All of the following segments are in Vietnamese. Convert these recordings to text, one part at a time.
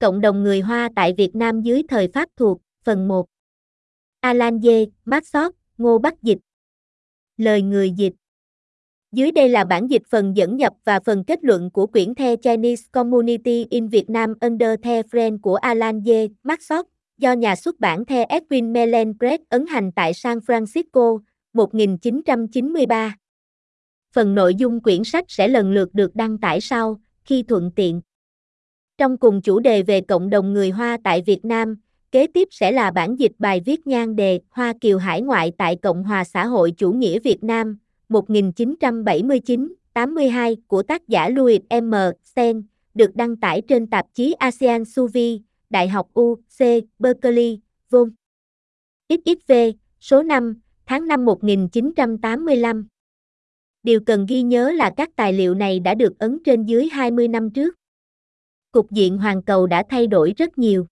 Cộng đồng người Hoa tại Việt Nam dưới thời Pháp thuộc, phần 1. Alan Dê, Maxot, Ngô Bắc Dịch. Lời người dịch. Dưới đây là bản dịch phần dẫn nhập và phần kết luận của quyển The Chinese Community in Vietnam Under the Friend của Alan Dê, Maxot, do nhà xuất bản The Edwin Mellen Press ấn hành tại San Francisco, 1993. Phần nội dung quyển sách sẽ lần lượt được đăng tải sau, khi thuận tiện. Trong cùng chủ đề về cộng đồng người Hoa tại Việt Nam, kế tiếp sẽ là bản dịch bài viết nhan đề Hoa Kiều Hải ngoại tại Cộng hòa xã hội chủ nghĩa Việt Nam, 1979-82 của tác giả Louis M. Sen, được đăng tải trên tạp chí ASEAN Suvi, Đại học UC, Berkeley, Vôn. XXV, số 5, tháng 5 1985. Điều cần ghi nhớ là các tài liệu này đã được ấn trên dưới 20 năm trước. Cục diện hoàn cầu đã thay đổi rất nhiều.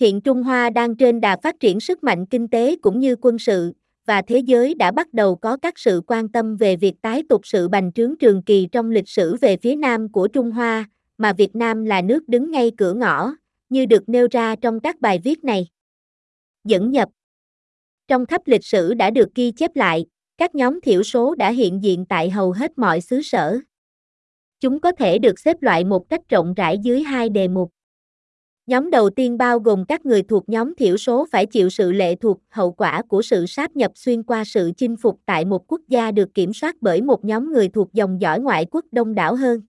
Hiện Trung Hoa đang trên đà phát triển sức mạnh kinh tế cũng như quân sự, và thế giới đã bắt đầu có các sự quan tâm về việc tái tục sự bành trướng trường kỳ trong lịch sử về phía nam của Trung Hoa, mà Việt Nam là nước đứng ngay cửa ngõ, như được nêu ra trong các bài viết này. Dẫn nhập Trong khắp lịch sử đã được ghi chép lại, các nhóm thiểu số đã hiện diện tại hầu hết mọi xứ sở. Chúng có thể được xếp loại một cách rộng rãi dưới hai đề mục. Nhóm đầu tiên bao gồm các người thuộc nhóm thiểu số phải chịu sự lệ thuộc hậu quả của sự sáp nhập xuyên qua sự chinh phục tại một quốc gia được kiểm soát bởi một nhóm người thuộc dòng dõi ngoại quốc đông đảo hơn.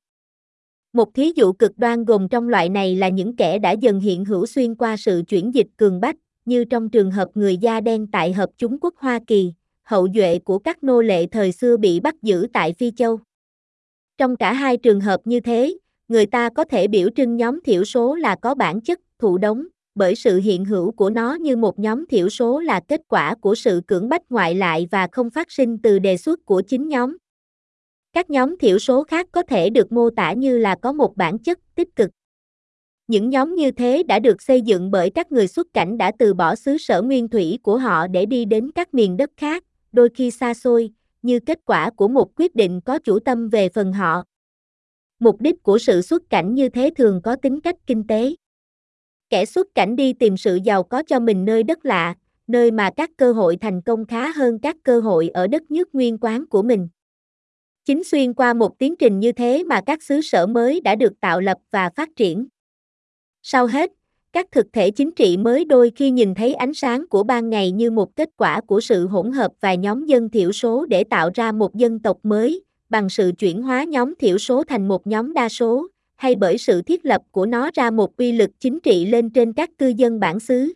Một thí dụ cực đoan gồm trong loại này là những kẻ đã dần hiện hữu xuyên qua sự chuyển dịch cường bách, như trong trường hợp người da đen tại Hợp chúng quốc Hoa Kỳ, hậu duệ của các nô lệ thời xưa bị bắt giữ tại Phi Châu. Trong cả hai trường hợp như thế, người ta có thể biểu trưng nhóm thiểu số là có bản chất thụ đống, bởi sự hiện hữu của nó như một nhóm thiểu số là kết quả của sự cưỡng bách ngoại lại và không phát sinh từ đề xuất của chính nhóm. Các nhóm thiểu số khác có thể được mô tả như là có một bản chất tích cực. Những nhóm như thế đã được xây dựng bởi các người xuất cảnh đã từ bỏ xứ sở nguyên thủy của họ để đi đến các miền đất khác, đôi khi xa xôi, như kết quả của một quyết định có chủ tâm về phần họ. Mục đích của sự xuất cảnh như thế thường có tính cách kinh tế. Kẻ xuất cảnh đi tìm sự giàu có cho mình nơi đất lạ, nơi mà các cơ hội thành công khá hơn các cơ hội ở đất nước nguyên quán của mình. Chính xuyên qua một tiến trình như thế mà các xứ sở mới đã được tạo lập và phát triển. Sau hết, các thực thể chính trị mới đôi khi nhìn thấy ánh sáng của ban ngày như một kết quả của sự hỗn hợp vài nhóm dân thiểu số để tạo ra một dân tộc mới, bằng sự chuyển hóa nhóm thiểu số thành một nhóm đa số, hay bởi sự thiết lập của nó ra một uy lực chính trị lên trên các cư dân bản xứ.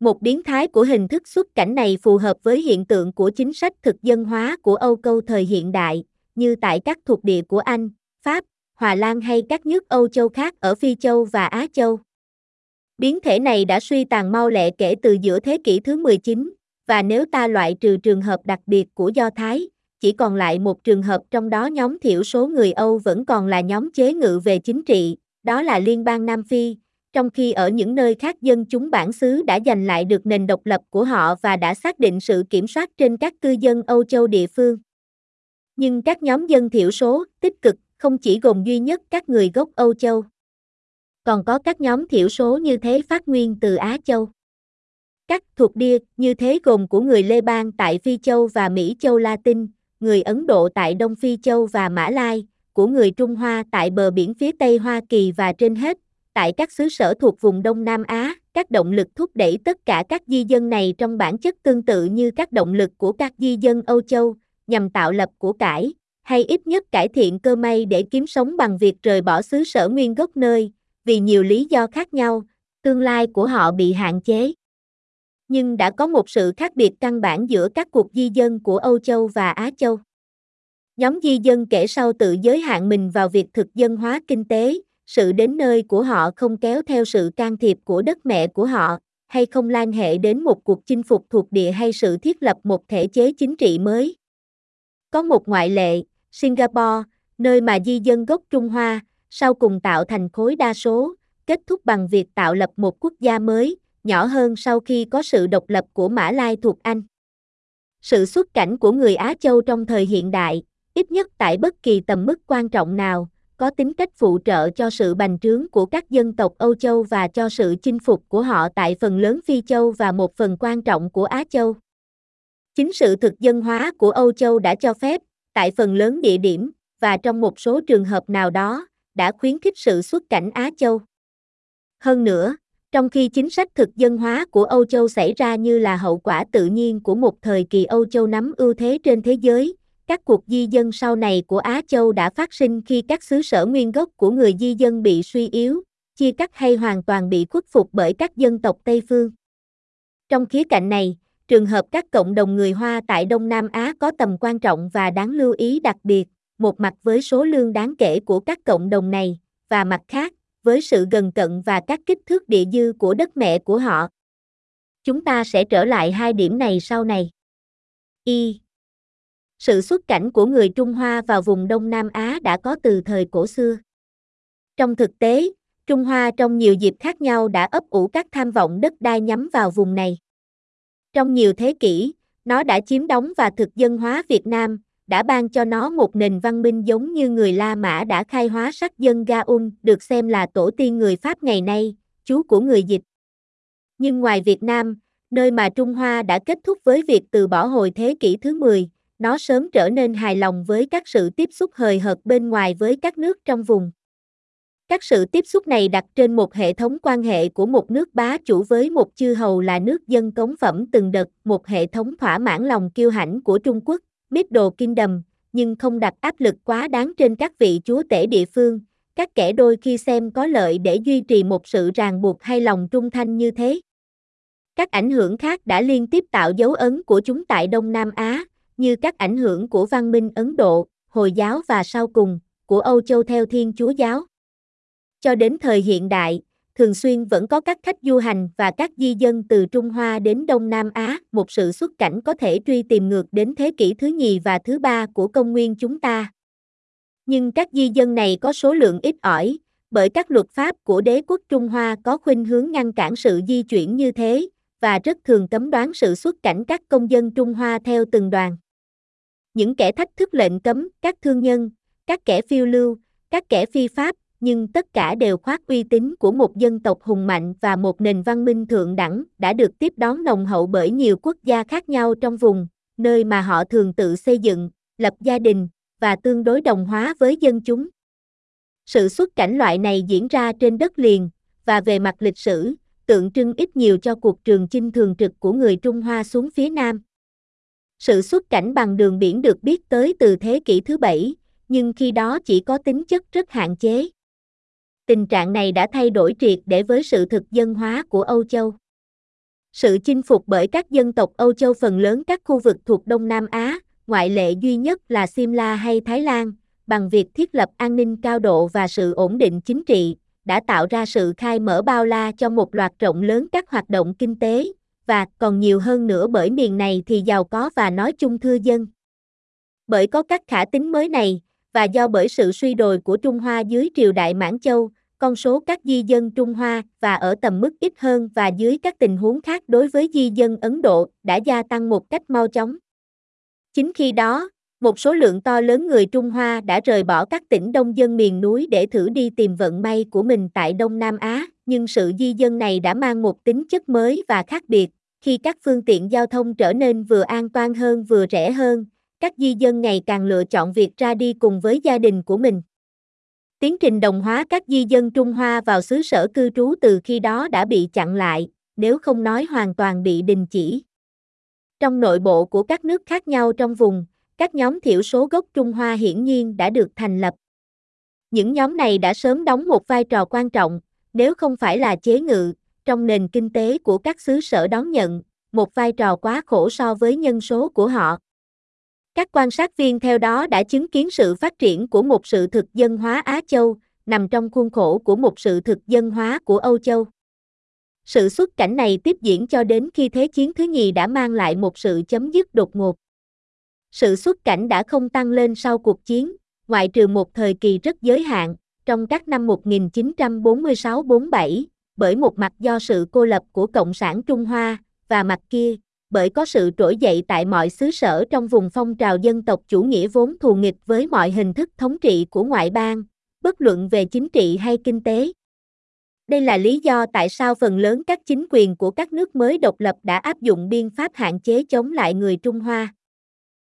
Một biến thái của hình thức xuất cảnh này phù hợp với hiện tượng của chính sách thực dân hóa của Âu Câu thời hiện đại, như tại các thuộc địa của Anh, Pháp, Hòa Lan hay các nước Âu Châu khác ở Phi Châu và Á Châu. Biến thể này đã suy tàn mau lẹ kể từ giữa thế kỷ thứ 19, và nếu ta loại trừ trường hợp đặc biệt của Do Thái, chỉ còn lại một trường hợp trong đó nhóm thiểu số người Âu vẫn còn là nhóm chế ngự về chính trị, đó là Liên bang Nam Phi, trong khi ở những nơi khác dân chúng bản xứ đã giành lại được nền độc lập của họ và đã xác định sự kiểm soát trên các cư dân Âu Châu địa phương. Nhưng các nhóm dân thiểu số, tích cực, không chỉ gồm duy nhất các người gốc Âu Châu. Còn có các nhóm thiểu số như thế phát nguyên từ Á Châu. Các thuộc địa như thế gồm của người Lê Bang tại Phi Châu và Mỹ Châu Latin, người Ấn Độ tại Đông Phi Châu và Mã Lai, của người Trung Hoa tại bờ biển phía Tây Hoa Kỳ và trên hết, tại các xứ sở thuộc vùng Đông Nam Á, các động lực thúc đẩy tất cả các di dân này trong bản chất tương tự như các động lực của các di dân Âu Châu, nhằm tạo lập của cải, hay ít nhất cải thiện cơ may để kiếm sống bằng việc rời bỏ xứ sở nguyên gốc nơi, vì nhiều lý do khác nhau, tương lai của họ bị hạn chế nhưng đã có một sự khác biệt căn bản giữa các cuộc di dân của Âu Châu và Á Châu. Nhóm di dân kể sau tự giới hạn mình vào việc thực dân hóa kinh tế, sự đến nơi của họ không kéo theo sự can thiệp của đất mẹ của họ, hay không lan hệ đến một cuộc chinh phục thuộc địa hay sự thiết lập một thể chế chính trị mới. Có một ngoại lệ, Singapore, nơi mà di dân gốc Trung Hoa, sau cùng tạo thành khối đa số, kết thúc bằng việc tạo lập một quốc gia mới, nhỏ hơn sau khi có sự độc lập của Mã Lai thuộc Anh. Sự xuất cảnh của người Á Châu trong thời hiện đại, ít nhất tại bất kỳ tầm mức quan trọng nào, có tính cách phụ trợ cho sự bành trướng của các dân tộc Âu Châu và cho sự chinh phục của họ tại phần lớn Phi Châu và một phần quan trọng của Á Châu. Chính sự thực dân hóa của Âu Châu đã cho phép, tại phần lớn địa điểm, và trong một số trường hợp nào đó, đã khuyến khích sự xuất cảnh Á Châu. Hơn nữa, trong khi chính sách thực dân hóa của Âu Châu xảy ra như là hậu quả tự nhiên của một thời kỳ Âu Châu nắm ưu thế trên thế giới, các cuộc di dân sau này của Á Châu đã phát sinh khi các xứ sở nguyên gốc của người di dân bị suy yếu, chia cắt hay hoàn toàn bị khuất phục bởi các dân tộc Tây phương. Trong khía cạnh này, trường hợp các cộng đồng người Hoa tại Đông Nam Á có tầm quan trọng và đáng lưu ý đặc biệt, một mặt với số lương đáng kể của các cộng đồng này, và mặt khác, với sự gần cận và các kích thước địa dư của đất mẹ của họ. Chúng ta sẽ trở lại hai điểm này sau này. Y. Sự xuất cảnh của người Trung Hoa vào vùng Đông Nam Á đã có từ thời cổ xưa. Trong thực tế, Trung Hoa trong nhiều dịp khác nhau đã ấp ủ các tham vọng đất đai nhắm vào vùng này. Trong nhiều thế kỷ, nó đã chiếm đóng và thực dân hóa Việt Nam, đã ban cho nó một nền văn minh giống như người La Mã đã khai hóa sắc dân Gaun, được xem là tổ tiên người Pháp ngày nay, chú của người dịch. Nhưng ngoài Việt Nam, nơi mà Trung Hoa đã kết thúc với việc từ bỏ hồi thế kỷ thứ 10, nó sớm trở nên hài lòng với các sự tiếp xúc hời hợt bên ngoài với các nước trong vùng. Các sự tiếp xúc này đặt trên một hệ thống quan hệ của một nước bá chủ với một chư hầu là nước dân cống phẩm từng đợt, một hệ thống thỏa mãn lòng kiêu hãnh của Trung Quốc, Middle Kingdom, nhưng không đặt áp lực quá đáng trên các vị chúa tể địa phương, các kẻ đôi khi xem có lợi để duy trì một sự ràng buộc hay lòng trung thanh như thế. Các ảnh hưởng khác đã liên tiếp tạo dấu ấn của chúng tại Đông Nam Á, như các ảnh hưởng của văn minh Ấn Độ, Hồi giáo và sau cùng, của Âu Châu theo Thiên Chúa giáo. Cho đến thời hiện đại, thường xuyên vẫn có các khách du hành và các di dân từ Trung Hoa đến Đông Nam Á, một sự xuất cảnh có thể truy tìm ngược đến thế kỷ thứ nhì và thứ ba của công nguyên chúng ta. Nhưng các di dân này có số lượng ít ỏi, bởi các luật pháp của đế quốc Trung Hoa có khuynh hướng ngăn cản sự di chuyển như thế, và rất thường cấm đoán sự xuất cảnh các công dân Trung Hoa theo từng đoàn. Những kẻ thách thức lệnh cấm, các thương nhân, các kẻ phiêu lưu, các kẻ phi pháp, nhưng tất cả đều khoác uy tín của một dân tộc hùng mạnh và một nền văn minh thượng đẳng đã được tiếp đón nồng hậu bởi nhiều quốc gia khác nhau trong vùng, nơi mà họ thường tự xây dựng, lập gia đình và tương đối đồng hóa với dân chúng. Sự xuất cảnh loại này diễn ra trên đất liền và về mặt lịch sử, tượng trưng ít nhiều cho cuộc trường chinh thường trực của người Trung Hoa xuống phía Nam. Sự xuất cảnh bằng đường biển được biết tới từ thế kỷ thứ bảy, nhưng khi đó chỉ có tính chất rất hạn chế tình trạng này đã thay đổi triệt để với sự thực dân hóa của Âu Châu. Sự chinh phục bởi các dân tộc Âu Châu phần lớn các khu vực thuộc Đông Nam Á, ngoại lệ duy nhất là Simla hay Thái Lan, bằng việc thiết lập an ninh cao độ và sự ổn định chính trị, đã tạo ra sự khai mở bao la cho một loạt rộng lớn các hoạt động kinh tế, và còn nhiều hơn nữa bởi miền này thì giàu có và nói chung thưa dân. Bởi có các khả tính mới này, và do bởi sự suy đồi của Trung Hoa dưới triều đại Mãn Châu, con số các di dân Trung Hoa và ở tầm mức ít hơn và dưới các tình huống khác đối với di dân Ấn Độ đã gia tăng một cách mau chóng. Chính khi đó, một số lượng to lớn người Trung Hoa đã rời bỏ các tỉnh đông dân miền núi để thử đi tìm vận may của mình tại Đông Nam Á, nhưng sự di dân này đã mang một tính chất mới và khác biệt, khi các phương tiện giao thông trở nên vừa an toàn hơn vừa rẻ hơn, các di dân ngày càng lựa chọn việc ra đi cùng với gia đình của mình. Tiến trình đồng hóa các di dân Trung Hoa vào xứ sở cư trú từ khi đó đã bị chặn lại, nếu không nói hoàn toàn bị đình chỉ. Trong nội bộ của các nước khác nhau trong vùng, các nhóm thiểu số gốc Trung Hoa hiển nhiên đã được thành lập. Những nhóm này đã sớm đóng một vai trò quan trọng, nếu không phải là chế ngự, trong nền kinh tế của các xứ sở đón nhận, một vai trò quá khổ so với nhân số của họ. Các quan sát viên theo đó đã chứng kiến sự phát triển của một sự thực dân hóa Á Châu, nằm trong khuôn khổ của một sự thực dân hóa của Âu Châu. Sự xuất cảnh này tiếp diễn cho đến khi Thế chiến thứ nhì đã mang lại một sự chấm dứt đột ngột. Sự xuất cảnh đã không tăng lên sau cuộc chiến, ngoại trừ một thời kỳ rất giới hạn, trong các năm 1946-47, bởi một mặt do sự cô lập của Cộng sản Trung Hoa, và mặt kia, bởi có sự trỗi dậy tại mọi xứ sở trong vùng phong trào dân tộc chủ nghĩa vốn thù nghịch với mọi hình thức thống trị của ngoại bang, bất luận về chính trị hay kinh tế. Đây là lý do tại sao phần lớn các chính quyền của các nước mới độc lập đã áp dụng biên pháp hạn chế chống lại người Trung Hoa.